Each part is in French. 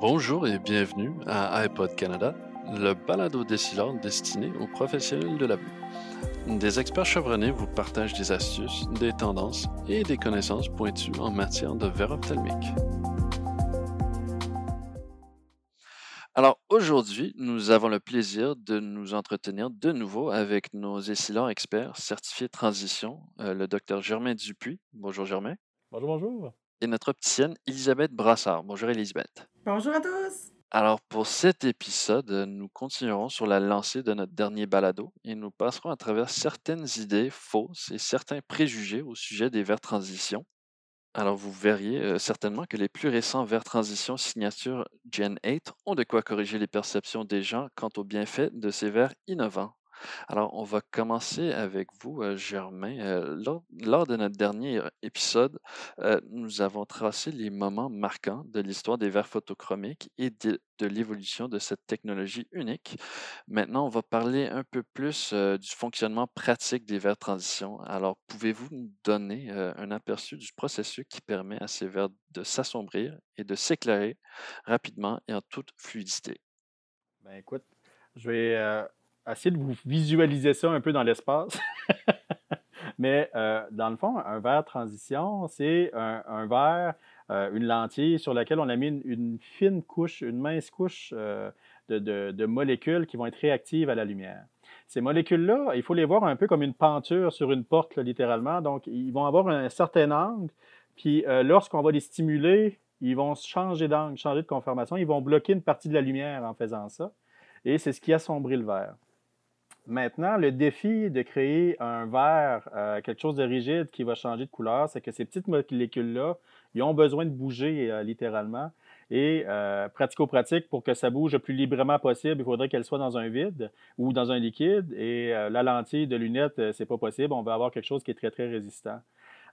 Bonjour et bienvenue à iPod Canada, le balado décideur destiné aux professionnels de la vue. Des experts chevronnés vous partagent des astuces, des tendances et des connaissances pointues en matière de verre ophtalmique. Alors aujourd'hui, nous avons le plaisir de nous entretenir de nouveau avec nos essilants experts certifiés transition, euh, le docteur Germain Dupuis. Bonjour Germain. Bonjour, bonjour. Et notre opticienne Elisabeth Brassard. Bonjour Elisabeth. Bonjour à tous. Alors pour cet épisode, nous continuerons sur la lancée de notre dernier balado et nous passerons à travers certaines idées fausses et certains préjugés au sujet des verres transition alors, vous verriez certainement que les plus récents vers transition signature Gen 8 ont de quoi corriger les perceptions des gens quant aux bienfaits de ces verres innovants. Alors, on va commencer avec vous, euh, Germain. Euh, lors, de notre dernier épisode, euh, nous avons tracé les moments marquants de l'histoire des verres photochromiques et de, l'évolution de cette technologie unique. Maintenant, on va parler un peu plus du fonctionnement pratique des verres transition. Alors, pouvez-vous nous donner un aperçu du processus qui permet à ces verres de s'assombrir et de s'éclairer rapidement et en toute fluidité? Ben écoute, je vais essayer de vous visualiser ça un peu dans l'espace. Mais euh, dans le fond, un verre transition, c'est un, verre, euh, une lentille sur laquelle on a mis une, fine couche, une mince couche euh, de, molécules qui vont être réactives à la lumière. Ces molécules-là, il faut les voir un peu comme une penture sur une porte, littéralement. Donc, ils vont avoir un certain angle. Puis, lorsqu'on va les stimuler, ils vont changer d'angle, changer de conformation. Ils vont bloquer une partie de la lumière en faisant ça. Et c'est ce qui assombrit le verre. Maintenant, le défi de créer un verre, euh, quelque chose de rigide qui va changer de couleur, c'est que ces petites molécules-là, ils ont besoin de bouger euh, littéralement. Et euh, pratico-pratique, pour que ça bouge le plus librement possible, il faudrait qu'elle soit dans un vide ou dans un liquide. Et la lentille de lunettes, c'est pas possible. On va avoir quelque chose qui est très, très résistant.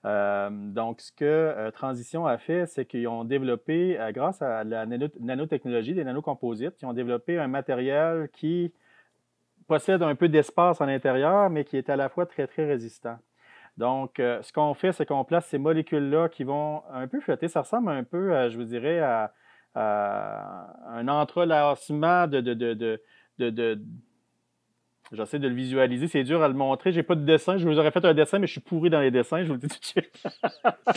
donc, ce que Transition a fait, c'est qu'ils ont développé, grâce à la nanotechnologie, des nanocomposites, ils ont développé un matériel qui possède un peu d'espace à l'intérieur, mais qui est à la fois très, très résistant. Donc, euh, ce qu'on fait, c'est qu'on place ces molécules-là qui vont un peu flotter. Ça ressemble un peu, je vous dirais, à, un entrelacement de, de, de, de J'essaie de le visualiser, c'est dur à le montrer. J'ai pas de dessin. Je vous aurais fait un dessin, mais je suis pourri dans les dessins, je vous le dis tout de suite.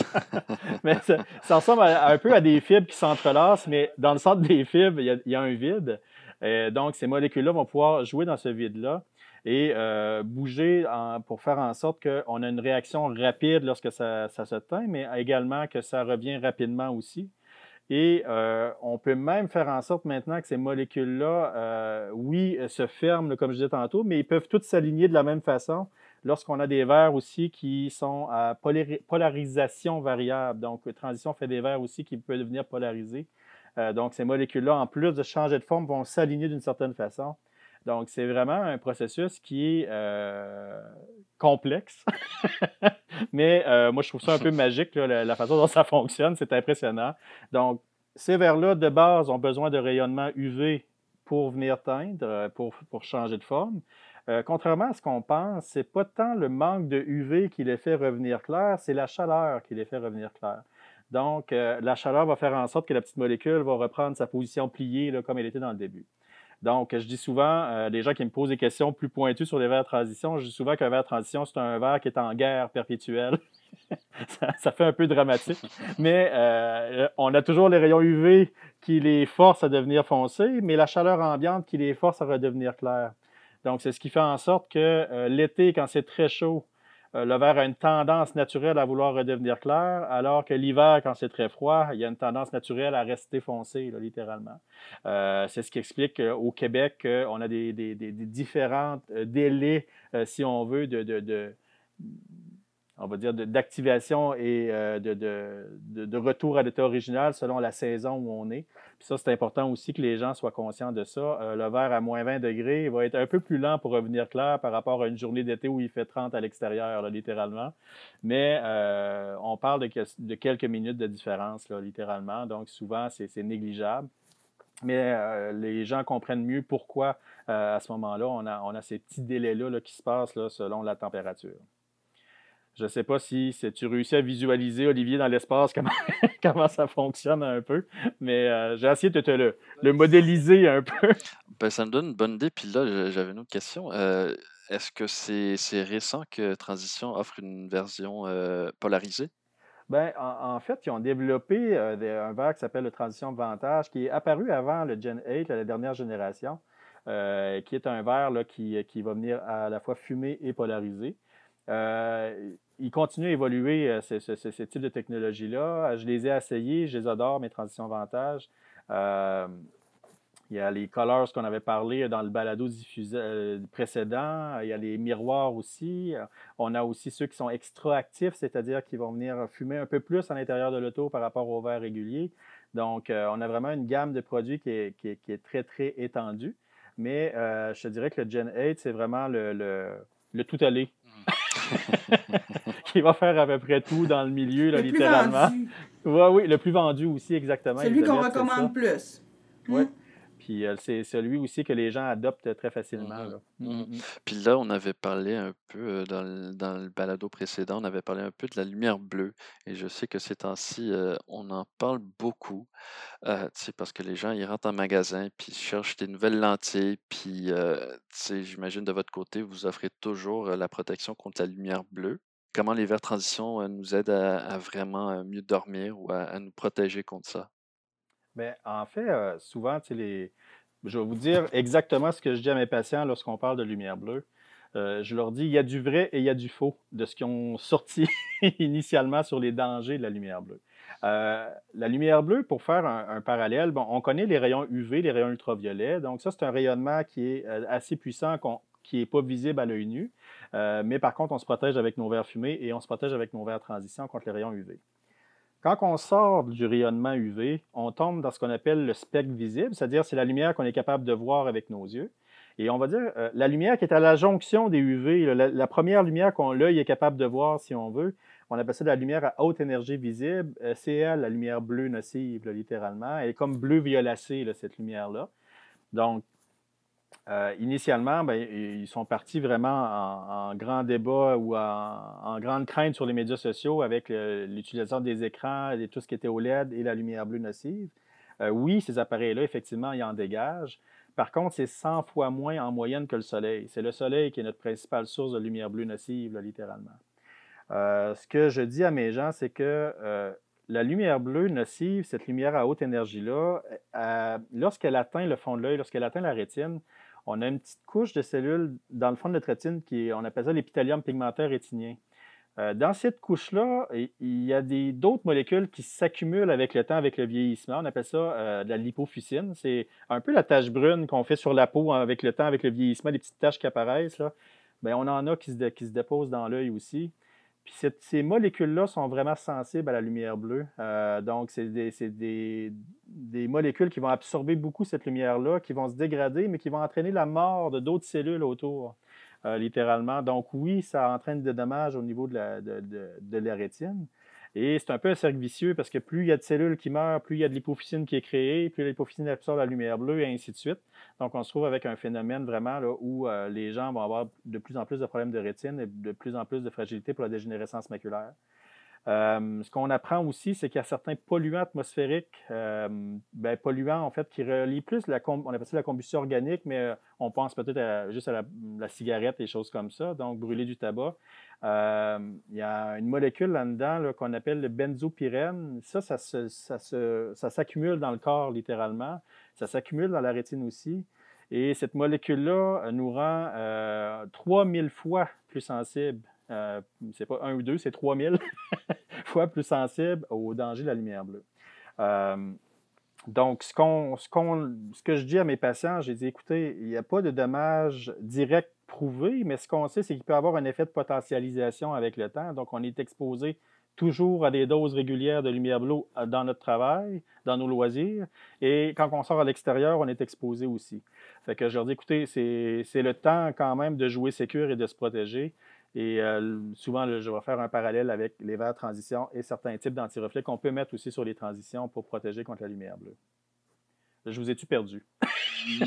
mais ça, ressemble un peu à des fibres qui s'entrelacent, mais dans le centre des fibres, il y a un vide. Euh, donc, ces molécules-là vont pouvoir jouer dans ce vide-là et euh, bouger pour faire en sorte qu'on a une réaction rapide lorsque ça, se teint, mais également que ça revient rapidement aussi. Et euh, on peut même faire en sorte maintenant que ces molécules-là, oui, se ferment, comme je disais tantôt, mais ils peuvent toutes s'aligner de la même façon lorsqu'on a des verres aussi qui sont à polarisation variable. Donc, transition fait des verres aussi qui peuvent devenir polarisés. Euh, donc, ces molécules-là, en plus de changer de forme, vont s'aligner d'une certaine façon. Donc, c'est vraiment un processus qui est euh, complexe. Mais euh, moi, je trouve ça un peu magique, la, façon dont ça fonctionne. C'est impressionnant. Donc, ces verres-là, de base, ont besoin de rayonnement UV pour venir teindre, pour, pour changer de forme. contrairement à ce qu'on pense, c'est pas tant le manque de UV qui les fait revenir clair, c'est la chaleur qui les fait revenir clair. Donc, euh, la chaleur va faire en sorte que la petite molécule va reprendre sa position pliée comme elle était dans le début. Donc, je dis souvent, euh, les gens qui me posent des questions plus pointues sur les verres de transition, je dis souvent qu'un verre de transition, c'est un verre qui est en guerre perpétuelle. ça, fait un peu dramatique. Mais euh, on a toujours les rayons UV qui les forcent à devenir foncés, mais la chaleur ambiante qui les force à redevenir clairs. Donc, c'est ce qui fait en sorte que l'été, quand c'est très chaud, euh, le verre a une tendance naturelle à vouloir redevenir clair, alors que l'hiver, quand c'est très froid, il y a une tendance naturelle à rester foncé, littéralement. Euh, c'est ce qui explique qu'au Québec, on a des, différents euh, délais, si on veut, de, on va dire, d'activation et euh, de, retour à l'état original selon la saison où on est. Puis ça, c'est important aussi que les gens soient conscients de ça. Euh, le verre à moins 20 degrés va être un peu plus lent pour revenir clair par rapport à une journée d'été où il fait 30 à l'extérieur, littéralement. Mais euh, on parle de, quelques minutes de différence, littéralement. Donc, souvent, c'est négligeable. Mais les gens comprennent mieux pourquoi, à ce moment-là, on a, ces petits délais-là qui se passent selon la température. Je ne sais pas si, tu réussis à visualiser, Olivier, dans l'espace, comment, comment ça fonctionne un peu, mais euh, j'ai essayé de te le, modéliser un peu. Ben, ça me donne une bonne idée. Puis là, j'avais une autre question. Euh, est-ce que c'est récent que Transition offre une version euh, polarisée? Ben, en, fait, ils ont développé un verre qui s'appelle le Transition Vantage, qui est apparu avant le Gen 8, la dernière génération, qui est un verre là, qui, qui, va venir à la fois fumé et polarisé. Euh, ils continuent à évoluer, euh, ce, type de technologie-là. Je les ai essayés, je les adore, mes transitions vantage. Euh, il y a les colors qu'on avait parlé dans le balado diffusé, précédent. Il y a les miroirs aussi. On a aussi ceux qui sont extra actifs, c'est-à-dire qui vont venir fumer un peu plus à l'intérieur de l'auto par rapport au verre régulier. Donc, on a vraiment une gamme de produits qui est, très, très étendue. Mais je te dirais que le Gen 8, c'est vraiment le, le tout aller qui va faire à peu près tout dans le milieu, là, littéralement. Oui, oui, le plus vendu aussi, exactement. Celui qu'on recommande plus. Oui. Hmm. Puis euh, c'est celui aussi que les gens adoptent très facilement. Mm-hmm. Mm-hmm. Puis là, on avait parlé un peu euh, dans le, dans le, balado précédent, on avait parlé un peu de la lumière bleue. Et je sais que ces temps-ci, euh, on en parle beaucoup. parce que les gens, ils rentrent en magasin, puis ils cherchent des nouvelles lentilles. Puis, j'imagine de votre côté, vous offrez toujours la protection contre la lumière bleue. Comment les verres transition nous aident à, vraiment mieux dormir ou à nous protéger contre ça? En fait, euh, souvent, je vais vous dire exactement ce que je dis à mes patients lorsqu'on parle de lumière bleue. Euh, je leur dis, il y a du vrai et il y a du faux de ce qu'ils ont sorti initialement sur les dangers de la lumière bleue. Euh, la lumière bleue, pour faire un, parallèle, bon, on connaît les rayons UV, les rayons ultraviolets. Donc, ça, c'est un rayonnement qui est assez puissant, qui n'est pas visible à l'œil nu. mais par contre, on se protège avec nos verres fumés et on se protège avec nos verres transition contre les rayons UV. Quand on sort du rayonnement UV, on tombe dans ce qu'on appelle le spectre visible, c'est-à-dire c'est la lumière qu'on est capable de voir avec nos yeux. Et on va dire, euh, la lumière qui est à la jonction des UV, la, première lumière qu'on l'œil est capable de voir si on veut, on appelle ça de la lumière à haute énergie visible. Euh, c'est elle, la lumière bleue nocive, littéralement. Elle est comme bleu-violacée, cette lumière-là. Donc, euh, initialement, ben, ils sont partis vraiment en, grand débat ou en, grande crainte sur les médias sociaux avec l'utilisation des écrans et tout ce qui était OLED et la lumière bleue nocive. Euh, oui, ces appareils-là, effectivement, ils en dégagent. Par contre, c'est 100 fois moins en moyenne que le soleil. C'est le soleil qui est notre principale source de lumière bleue nocive, littéralement. Euh, ce que je dis à mes gens, c'est que la lumière bleue nocive, cette lumière à haute énergie-là, lorsqu'elle atteint le fond de l'œil, lorsqu'elle atteint la rétine, on a une petite couche de cellules dans le fond de notre rétine qui on appelle ça l'épithélium pigmentaire rétinien. Euh, dans cette couche-là, il y a d'autres molécules qui s'accumulent avec le temps, avec le vieillissement. On appelle ça euh, la lipofuscine. C'est un peu la tache brune qu'on fait sur la peau avec le temps, avec le vieillissement, des petites taches qui apparaissent. Là. Bien, on en a qui qui se déposent dans l'œil aussi. Puis ces molécules-là sont vraiment sensibles à la lumière bleue. Euh, donc, c'est des, molécules qui vont absorber beaucoup cette lumière-là, qui vont se dégrader, mais qui vont entraîner la mort de d'autres cellules autour, euh, littéralement. Donc, oui, ça entraîne des dommages au niveau de la rétine. Et c'est un peu un cercle vicieux parce que plus il y a de cellules qui meurent, plus il y a de l'hypophycine qui est créée, plus l'hypophycine absorbe la lumière bleue et ainsi de suite. Donc, on se trouve avec un phénomène vraiment là, où euh, les gens vont avoir de plus en plus de problèmes de rétine et de plus en plus de fragilité pour la dégénérescence maculaire. Euh, ce qu'on apprend aussi, c'est qu'il y a certains polluants atmosphériques, euh, ben, polluants en fait qui relient plus la, on appelle ça la combustion organique, mais on pense peut-être juste à la, la, cigarette et choses comme ça, donc brûler du tabac. Euh, il y a une molécule là-dedans qu'on appelle le benzopyrène. Ça, ça, ça, s'accumule dans le corps littéralement. Ça s'accumule dans la rétine aussi. Et cette molécule-là euh, nous rend euh, 3000 fois plus sensible. Euh, c'est pas un ou deux, c'est 3000 fois plus sensible au danger de la lumière bleue. Euh, donc, ce, qu'on, ce, qu'on, ce que je dis à mes patients, j'ai dit, écoutez, il n'y a pas de dommage direct prouvé, mais ce qu'on sait, c'est qu'il peut avoir un effet de potentialisation avec le temps. Donc, on est exposé toujours à des doses régulières de lumière bleue euh, dans notre travail, dans nos loisirs. Et quand on sort à l'extérieur, on est exposé aussi. Fait que je leur dis, écoutez, c'est le temps quand même de jouer sécure et de se protéger. Et euh, souvent, je vais faire un parallèle avec les verres transition et certains types d'antireflets qu'on peut mettre aussi sur les transitions pour protéger contre la lumière bleue. Je vous ai-tu perdu?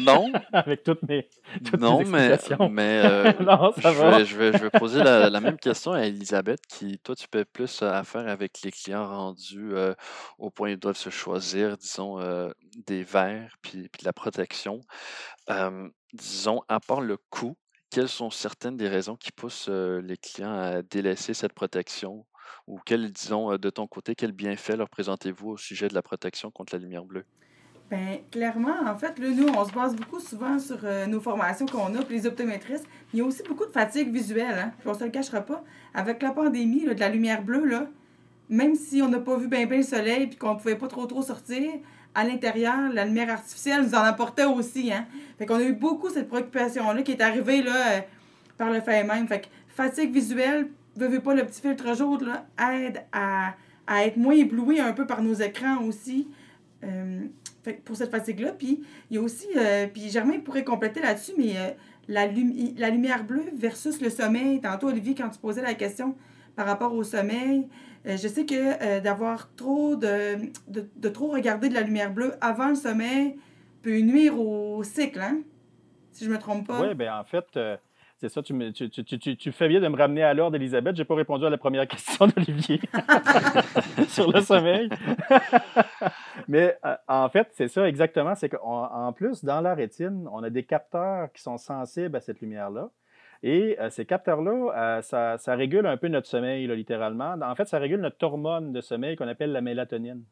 non, avec toutes mes, toutes mes non, mais, explications. mais euh, non, ça je va. vais, je vais, je vais poser la, la même question à Elisabeth, qui, toi, tu peux plus euh, affaire avec les clients rendus euh, au point où ils doivent se choisir, disons, euh, des verres puis, puis de la protection. Disons, à part le coût, quelles sont certaines des raisons qui poussent les clients à délaisser cette protection? Ou quels, disons, de ton côté, quels bienfaits leur présentez-vous au sujet de la protection contre la lumière bleue? Ben, clairement, en fait, là, nous, on se base beaucoup souvent sur nos formations qu'on a, puis les optométristes. Il y a aussi beaucoup de fatigue visuelle, hein, puis on se le cachera pas. Avec la pandémie, de la lumière bleue, là, même si on n'a pas vu bien le soleil, puis qu'on pouvait pas trop trop sortir, à l'intérieur, la lumière artificielle nous en apportait aussi, hein. Fait qu'on a eu beaucoup cette préoccupation-là qui est arrivée, là, euh, par le fait même. Fait que fatigue visuelle, veux, veux pas, le petit filtre jaune, là, aide à, à être moins ébloui un peu par nos écrans aussi. Euh, fait pour cette fatigue-là. Puis il y a aussi, euh, puis Germain pourrait compléter là-dessus, mais euh, la, la lumière bleue versus le sommeil. Tantôt, Olivier, quand tu posais la question par rapport au sommeil, euh, je sais que euh, d'avoir trop de, de, trop regarder de la lumière bleue avant le sommeil peut nuire au cycle, hein? Si je me trompe pas. Oui, ben en fait, euh, c'est ça, tu, tu, tu, tu, fais bien de me ramener à l'ordre, Elisabeth. J'ai pas répondu à la première question d'Olivier sur le sommeil. Mais en fait, c'est ça exactement. C'est qu'en en plus, dans la rétine, on a des capteurs qui sont sensibles à cette lumière-là. Et euh, ces capteurs-là, euh, ça, régule un peu notre sommeil, littéralement. En fait, ça régule notre hormone de sommeil qu'on appelle la mélatonine.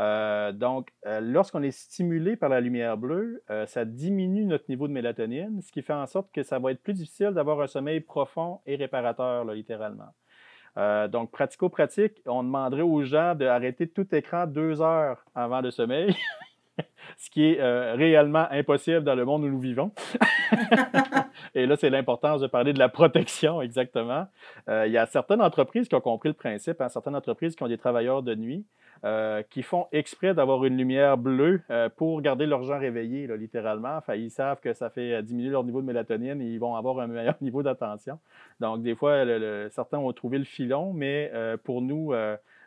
Euh, donc, lorsqu'on est stimulé par la lumière bleue, ça diminue notre niveau de mélatonine, ce qui fait en sorte que ça va être plus difficile d'avoir un sommeil profond et réparateur, littéralement. Donc, pratico-pratique, on demanderait aux gens d'arrêter tout écran deux heures avant le sommeil, ce qui est euh, réellement impossible dans le monde où nous vivons. Et là, c'est l'importance de parler de la protection, exactement. Euh, il y a certaines entreprises qui ont compris le principe, hein, certaines entreprises qui ont des travailleurs de nuit, euh, qui font exprès d'avoir une lumière bleue pour garder leurs gens réveillés, là, littéralement. Enfin, ils savent que ça fait diminuer leur niveau de mélatonine et ils vont avoir un meilleur niveau d'attention. Donc, des fois, le- le- certains ont trouvé le filon, mais pour nous,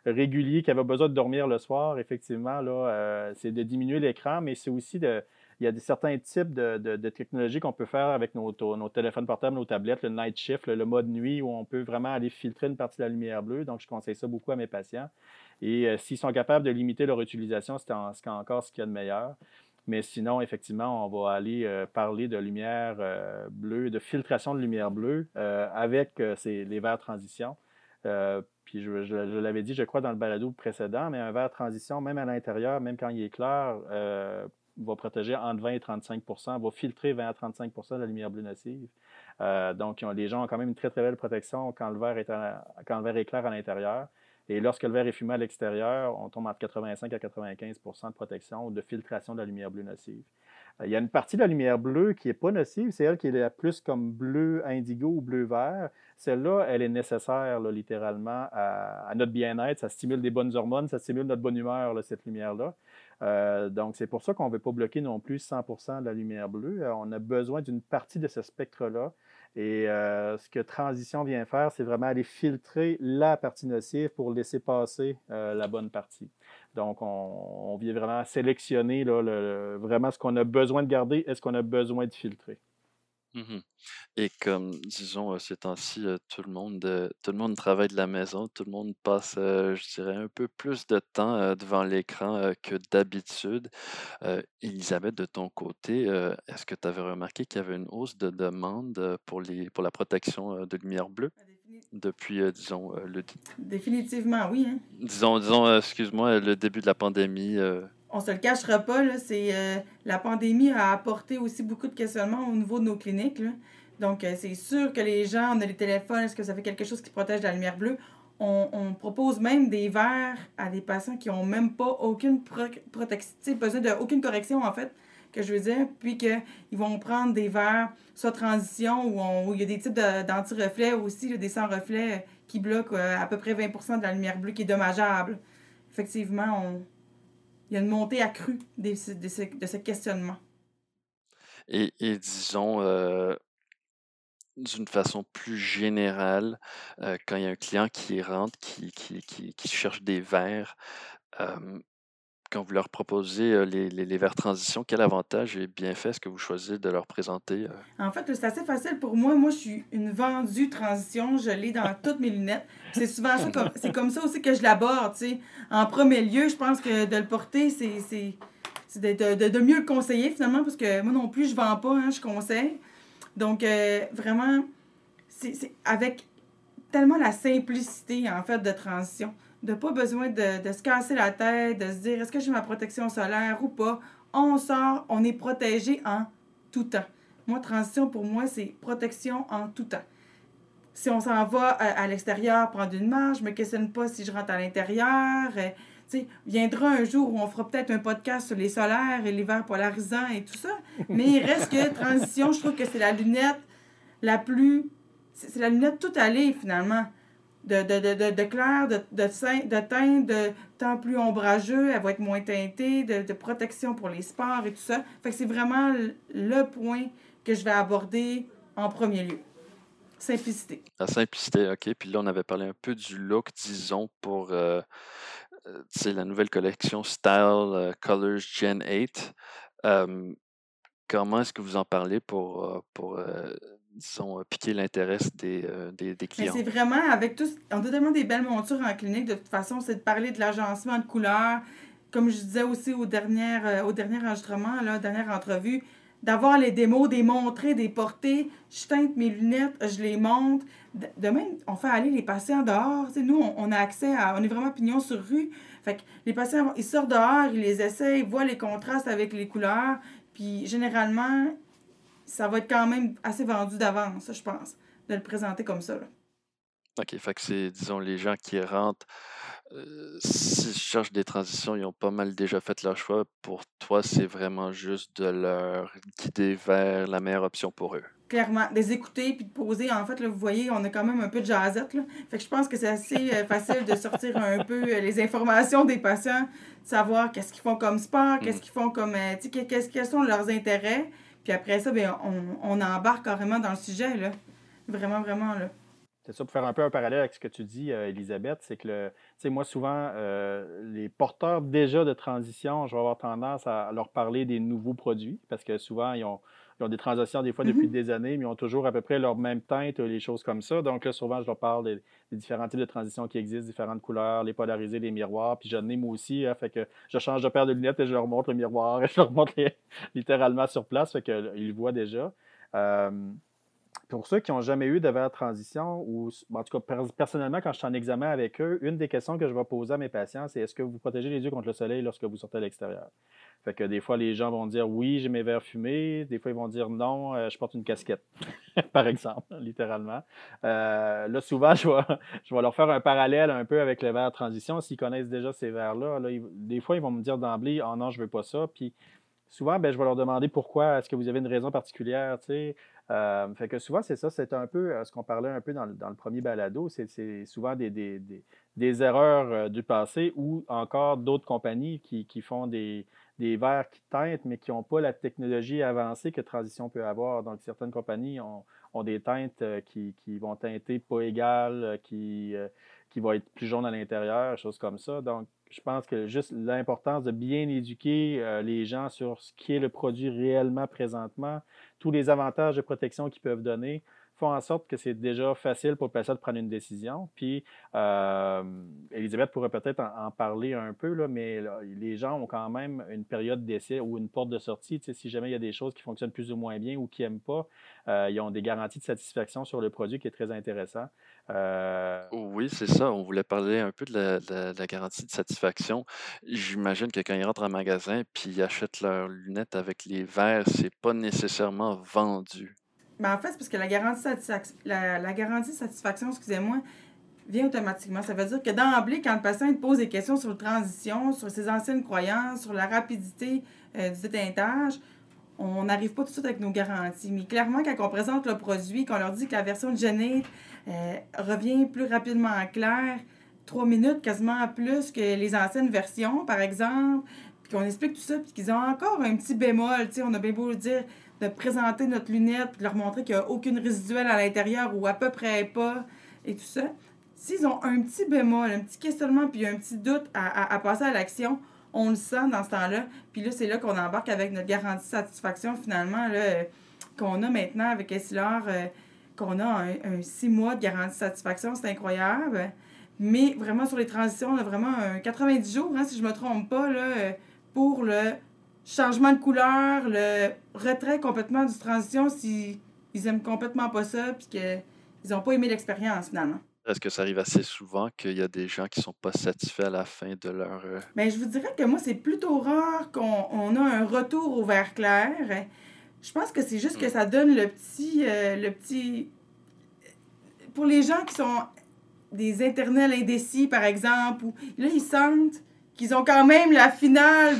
réguliers qui avaient besoin de dormir le soir, effectivement, là, euh, c'est de diminuer l'écran, mais c'est aussi de. Il y a des, certains types de, de- de technologies qu'on peut faire avec nos, nos téléphones portables, nos tablettes, le night shift, le, mode nuit, où on peut vraiment aller filtrer une partie de la lumière bleue. Donc, je conseille ça beaucoup à mes patients. Et euh, s'ils sont capables de limiter leur utilisation, c'est en- c'est encore ce qu'il y a de meilleur. Mais sinon, effectivement, on va aller euh, parler de lumière euh, bleue, de filtration de lumière bleue avec ces- les verres transition. Puis je, l'avais dit, je crois, dans le balado précédent, mais un verre transition, même à l'intérieur, même quand il est clair, euh, va protéger entre 20 et 35% va filtrer 20 à 35% de la lumière bleue nocive. Euh, donc, les gens ont quand même une très, très belle protection quand le verre est, à- clair à l'intérieur. Et lorsque le verre est fumé à l'extérieur, on tombe entre 85 à 95% de protection ou de filtration de la lumière bleue nocive. Il y a une partie de la lumière bleue qui n'est pas nocive, c'est elle qui est la plus comme bleu indigo ou bleu vert. Celle-là, elle est nécessaire là, littéralement à, à notre bien-être. Ça stimule des bonnes hormones, ça stimule notre bonne humeur, là, cette lumière-là. Euh, donc, c'est pour ça qu'on ne veut pas bloquer non plus 100 de la lumière bleue. Euh, on a besoin d'une partie de ce spectre-là. Et euh, ce que Transition vient faire, c'est vraiment aller filtrer la partie nocive pour laisser passer euh, la bonne partie. Donc, on, vient vraiment sélectionner là, vraiment ce qu'on a besoin de garder et ce qu'on a besoin de filtrer. Mhm. Et comme, disons, euh, ces temps-ci, euh, tout le monde, euh, tout le monde travaille de la maison, tout le monde passe, euh, je dirais, un peu plus de temps euh, devant l'écran euh, que d'habitude. Euh, Elisabeth, de ton côté, euh, est-ce que tu avais remarqué qu'il y avait une hausse de demande euh, pour les, pour la protection euh, de lumière bleue depuis, euh, disons, euh, le, Définitivement, oui. Hein. disons, disons, euh, excuse-moi, le début de la pandémie? euh, On se le cachera pas, là, c'est euh, la pandémie a apporté aussi beaucoup de questionnements au niveau de nos cliniques. là. Donc, euh, c'est sûr que les gens, on a les téléphones, est-ce que ça fait quelque chose qui protège de la lumière bleue? On, on propose même des verres à des patients qui ont même pas aucune pro protection, besoin de aucune correction en fait, que je veux dire, puis qu'ils vont prendre des verres, soit transition, où, on- où il y a des types de- d'anti-reflets aussi, des sans-reflets qui bloquent euh, à peu près 20% de la lumière bleue qui est dommageable. Effectivement, on, il y a une montée accrue de, ce, de ce questionnement. Et, disons, euh, d'une façon plus générale, euh, quand il y a un client qui rentre, qui cherche des verres, euh, quand vous leur proposez euh, les, les, les verres transition, quel avantage et bienfait est-ce que vous choisissez de leur présenter? euh? En fait, c'est assez facile pour moi. Moi, je suis une vendue transition. Je l'ai dans toutes mes lunettes. C'est souvent ça, comme, c'est comme ça aussi que je l'aborde. En premier lieu, je pense que de le porter, c'est, c'est, de- de- de mieux le conseiller finalement, parce que moi non plus, je vends pas, hein, je conseille. Donc, euh, vraiment, c'est, c'est avec tellement la simplicité, en fait, de transition. De pas besoin de, de se casser la tête, de se dire est-ce que j'ai ma protection solaire ou pas? On sort, on est protégé en tout temps. Moi, transition, pour moi, c'est protection en tout temps. Si on s'en va euh, à, l'extérieur prendre une marche, je me questionne pas si je rentre à l'intérieur. euh, viendra un jour où on fera peut-être un podcast sur les solaires et l'hiver polarisant et tout ça. Mais il reste que transition, je trouve que c'est la lunette la plus. C'est la lunette tout allée, finalement. De, de, de, de, clair, de, de, teint- de temps plus ombrageux, elle va être moins teintée, de, protection pour les sports et tout ça. Fait c'est vraiment le point que je vais aborder en premier lieu. Simplicité. La simplicité, OK. Puis là, on avait parlé un peu du look, disons, pour euh, euh, la nouvelle collection Style euh, Colors Gen 8. Euh, comment est-ce que vous en parlez pour, pour disons, euh, piquer l'intérêt des, euh, des, des Mais clients? c'est vraiment avec tous. On a tellement des belles montures en clinique. De toute façon, c'est de parler de l'agencement de couleurs. Comme je disais aussi au dernier, euh, au dernier enregistrement, là, dernière entrevue, d'avoir les démos, des montrer, des porter. Je teinte mes lunettes, je les monte. De de même, on fait aller les patients dehors. Tu sais, nous, on, on a accès à. On est vraiment pignon sur rue. Fait que les patients, ils sortent dehors, ils les essayent, ils voient les contrastes avec les couleurs. Puis généralement, ça va être quand même assez vendu d'avance, je pense, de le présenter comme ça. là. OK, fait que c'est, disons, les gens qui rentrent, euh, s'ils cherchent des transitions, ils ont pas mal déjà fait leur choix. Pour toi, c'est vraiment juste de leur guider vers la meilleure option pour eux. Clairement, des écouter puis de poser. En fait, là, vous voyez, on a quand même un peu de jazzette. Là. Fait que je pense que c'est assez euh, facile de sortir un peu euh, les informations des patients, de savoir qu'est-ce qu'ils font comme sport, qu'est-ce Mhm. qu'ils font comme. euh, qu'est-ce, quels sont leurs intérêts. Puis après ça, ben, on, on embarque carrément dans le sujet. Là. Vraiment, vraiment. Là. C'est ça, pour faire un peu un parallèle avec ce que tu dis, euh, Elisabeth, c'est que le, tu moi, souvent, euh, les porteurs déjà de transition, je vais avoir tendance à leur parler des nouveaux produits parce que souvent, ils ont, ils ont des transitions des fois depuis Mhm. des années, mais ils ont toujours à peu près leur même teinte, les choses comme ça. Donc là, souvent, je leur parle des, des différents types de transitions qui existent, différentes couleurs, les polarisés, les miroirs. Puis j'en ai moi aussi, hein, fait que je change de paire de lunettes et je leur montre le miroir et je leur montre les- littéralement sur place, fait qu'ils le voient déjà. Euh, pour ceux qui n'ont jamais eu de verre transition, ou en tout cas, per- personnellement, quand je suis en examen avec eux, une des questions que je vais poser à mes patients, c'est est-ce que vous protégez les yeux contre le soleil lorsque vous sortez à l'extérieur? Fait que des fois, les gens vont dire oui, j'ai mes verres fumés. Des fois, ils vont dire non, euh, je porte une casquette, par exemple, littéralement. Euh, là, souvent, je vais, je vais leur faire un parallèle un peu avec le verre transition. S'ils connaissent déjà ces verres-là, là, des fois, ils vont me dire d'emblée, oh non, je veux pas ça. Puis souvent, ben, je vais leur demander pourquoi, est-ce que vous avez une raison particulière, tu sais? Euh, fait que souvent, c'est ça, c'est un peu euh, ce qu'on parlait un peu dans, le- dans le premier balado, c'est souvent des, des, des- des erreurs euh, du passé ou encore d'autres compagnies qui, qui font des, verres qui teintent, mais qui n'ont pas la technologie avancée que Transition peut avoir. Donc, certaines compagnies ont, ont des teintes qui, qui vont teinter pas égales, qui, qui vont être plus jaunes à l'intérieur, choses comme ça. Donc, je pense que juste l'importance de bien éduquer euh, les gens sur ce qui est le produit réellement présentement, tous les avantages de protection qu'ils peuvent donner, font en sorte que c'est déjà facile pour le patient de prendre une décision. Puis, euh, Elisabeth pourrait peut-être en, parler un peu, là, mais les gens ont quand même une période d'essai ou une porte de sortie. Si jamais il y a des choses qui fonctionnent plus ou moins bien ou qui n'aiment pas, euh, ils ont des garanties de satisfaction sur le produit qui est très intéressant. Euh, Oui, c'est ça. On voulait parler un peu de la, de la- de la garantie de satisfaction. J'imagine que quand ils rentrent en magasin puis ils achètent leurs lunettes avec les verres, c'est pas nécessairement vendu. Ben, en fait, c'est parce que la garantie, satisfac- la, la garantie satisfaction, excusez-moi, vient automatiquement. Ça veut dire que d'emblée, quand le patient te pose des questions sur la transition, sur ses anciennes croyances, sur la rapidité euh, du déteintage, on n'arrive pas tout de suite avec nos garanties. Mais clairement, quand on présente le produit, qu'on leur dit que la version de Genève euh, revient plus rapidement en clair, trois minutes quasiment plus que les anciennes versions, par exemple, puis qu'on explique tout ça, puis qu'ils ont encore un petit bémol, on a bien beau le dire, de présenter notre lunette, de leur montrer qu'il n'y a aucune résiduelle à l'intérieur ou à peu près pas, et tout ça. S'ils ont un petit bémol, un petit questionnement, puis un petit doute à, à- passer à l'action, on le sent dans ce temps-là. Puis là, c'est là qu'on embarque avec notre garantie de satisfaction, finalement, là, euh, qu'on a maintenant avec Essilor, euh, qu'on a un, un six mois de garantie de satisfaction. C'est incroyable. Mais vraiment, sur les transitions, on a vraiment un 90 jours, hein, si je ne me trompe pas, là, euh, pour le changement de couleur, le retrait complètement du transition s'ils ils aiment complètement pas ça, puis qu'ils n'ont pas aimé l'expérience, finalement. Est-ce que ça arrive assez souvent qu'il y a des gens qui sont pas satisfaits à la fin de leur... euh, Mais je vous dirais que moi, c'est plutôt rare qu'on on a un retour au vert clair. Je pense que c'est juste que ça donne le petit, euh, le petit. Pour les gens qui sont des internels indécis, par exemple, ou là, ils sentent qu'ils ont quand même la finale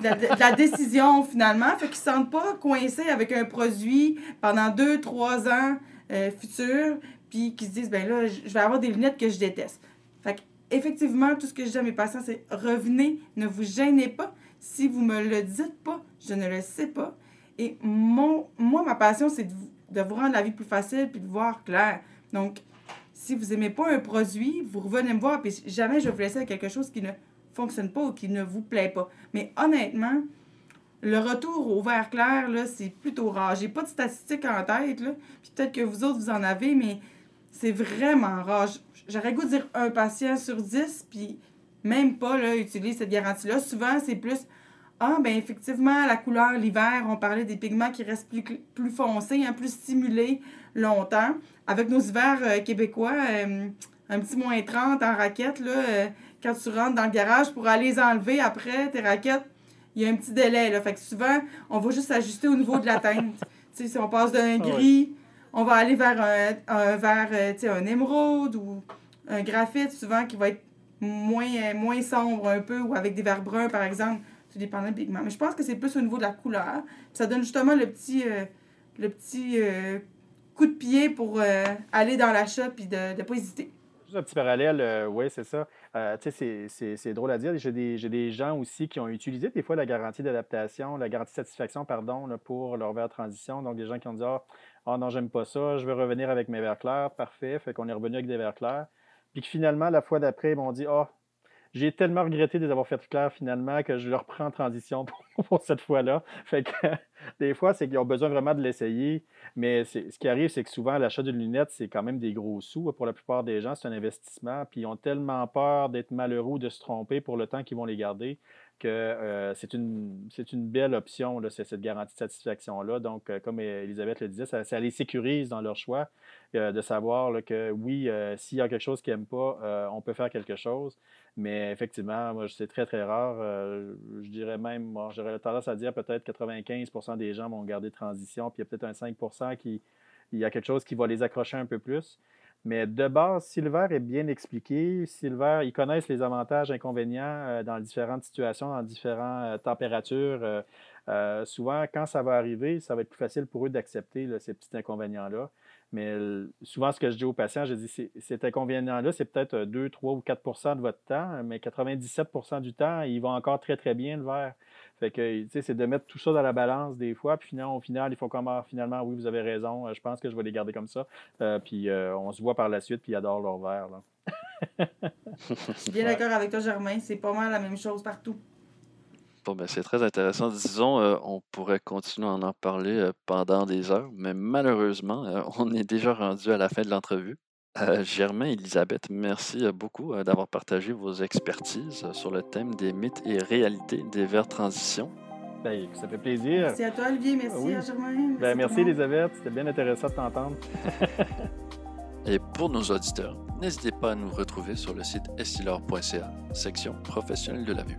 de, la, décision, finalement. Fait qu'ils ne se sentent pas coincés avec un produit pendant deux, trois ans euh, futurs, puis qu'ils se disent, ben là, je vais avoir des lunettes que je déteste. Fait effectivement, tout ce que je dis à mes patients, c'est revenez, ne vous gênez pas. Si vous me le dites pas, je ne le sais pas. Et mon, moi, ma passion, c'est de, de vous rendre la vie plus facile puis de voir clair. Donc, si vous aimez pas un produit, vous revenez me voir, puis jamais je vais vous laisser avec quelque chose qui ne fonctionne pas ou qui ne vous plaît pas. Mais honnêtement, le retour au vert clair, c'est plutôt rare. J'ai pas de statistiques en tête, là, puis peut-être que vous autres, vous en avez, mais c'est vraiment rare. J'aurais goût de dire un patient sur dix, puis même pas, là, cette garantie-là. Souvent, c'est plus ah, ben effectivement, la couleur, l'hiver, on parlait des pigments qui restent plus, plus foncés, hein, plus stimulés longtemps. Avec nos hivers euh, québécois, euh, un petit moins 30 en raquette, là, euh, quand tu rentres dans le garage pour aller les enlever après, tes raquettes, il y a un petit délai. Là, fait que souvent, on va juste s'ajuster au niveau de la teinte. si on passe d'un Ah ouais. gris, on va aller vers un, un, vers, euh, un émeraude ou un graphite, souvent, qui va être moins, moins sombre un peu, ou avec des verts bruns, par exemple. Tout dépendant du pigment. Mais je pense que c'est plus au niveau de la couleur. Puis ça donne justement le petit, euh, le petit euh, coup de pied pour euh, aller dans l'achat puis de ne pas hésiter. Un petit parallèle, oui, c'est ça. Euh, c'est- drôle à dire. J'ai des, gens aussi qui ont utilisé des fois la garantie d'adaptation, la garantie de satisfaction, pardon, pour leur verre transition. Donc, des gens qui ont dit Ah, ah non, j'aime pas ça, je veux revenir avec mes verres clairs. Parfait. Fait qu'on est revenu avec des verres clairs. Puis que finalement, la fois d'après, ils m'ont dit Ah, j'ai tellement regretté de les avoir fait clairs finalement que je le reprends en transition pour, cette fois-là. Fait que des fois, c'est qu'ils ont besoin vraiment de l'essayer. Mais ce qui arrive, c'est que souvent, l'achat d'une lunette, c'est quand même des gros sous. Pour la plupart des gens, c'est un investissement. Puis ils ont tellement peur d'être malheureux ou de se tromper pour le temps qu'ils vont les garder que euh, c'est une, belle option, cette garantie de satisfaction-là. Donc, euh, comme Elisabeth le disait, ça, les sécurise dans leur choix euh, de savoir que oui, euh, s'il y a quelque chose qu'ils n'aiment pas, euh, on peut faire quelque chose. Mais effectivement, c'est très, très rare. Euh, je dirais même, j'aurais tendance à dire peut-être 95% des gens vont garder transition, puis il y a peut-être un 5 qui il y a quelque chose qui va les accrocher un peu plus. Mais de base, si le verre est bien expliqué, si le verre, ils connaissent les avantages, inconvénients euh, dans différentes situations, dans différentes euh, températures. euh, souvent, quand ça va arriver, ça va être plus facile pour eux d'accepter ces petits inconvénients-là. Mais souvent, ce que je dis aux patients, je dis, cet inconvénient-là, c'est peut-être euh, 2, 3 ou 4% de votre temps, mais 97% du temps, il va encore très, très bien, le verre. Fait que, tu sais, c'est de mettre tout ça dans la balance des fois, puis finalement, au final, il faut comment, finalement, oui, vous avez raison, euh, je pense que je vais les garder comme ça. Euh, puis euh, on se voit par la suite, puis ils adorent leur verre. Là. Je suis bien d'accord avec toi, Germain. C'est pas mal la même chose partout. Bon, ben, c'est très intéressant. Disons, euh, on pourrait continuer à en parler euh, pendant des heures, mais malheureusement, euh, on est déjà rendu à la fin de l'entrevue. Euh, Germain, Elisabeth, merci euh, beaucoup euh, d'avoir partagé vos expertises euh, sur le thème des mythes et réalités des verres transition. Ben, ça fait plaisir. Merci à toi, Olivier. Merci Oui. à Germain. Merci, Ben, merci, monde. Elisabeth. C'était bien intéressant de t'entendre. Et pour nos auditeurs, n'hésitez pas à nous retrouver sur le site essilor.ca, section professionnelle de la vue.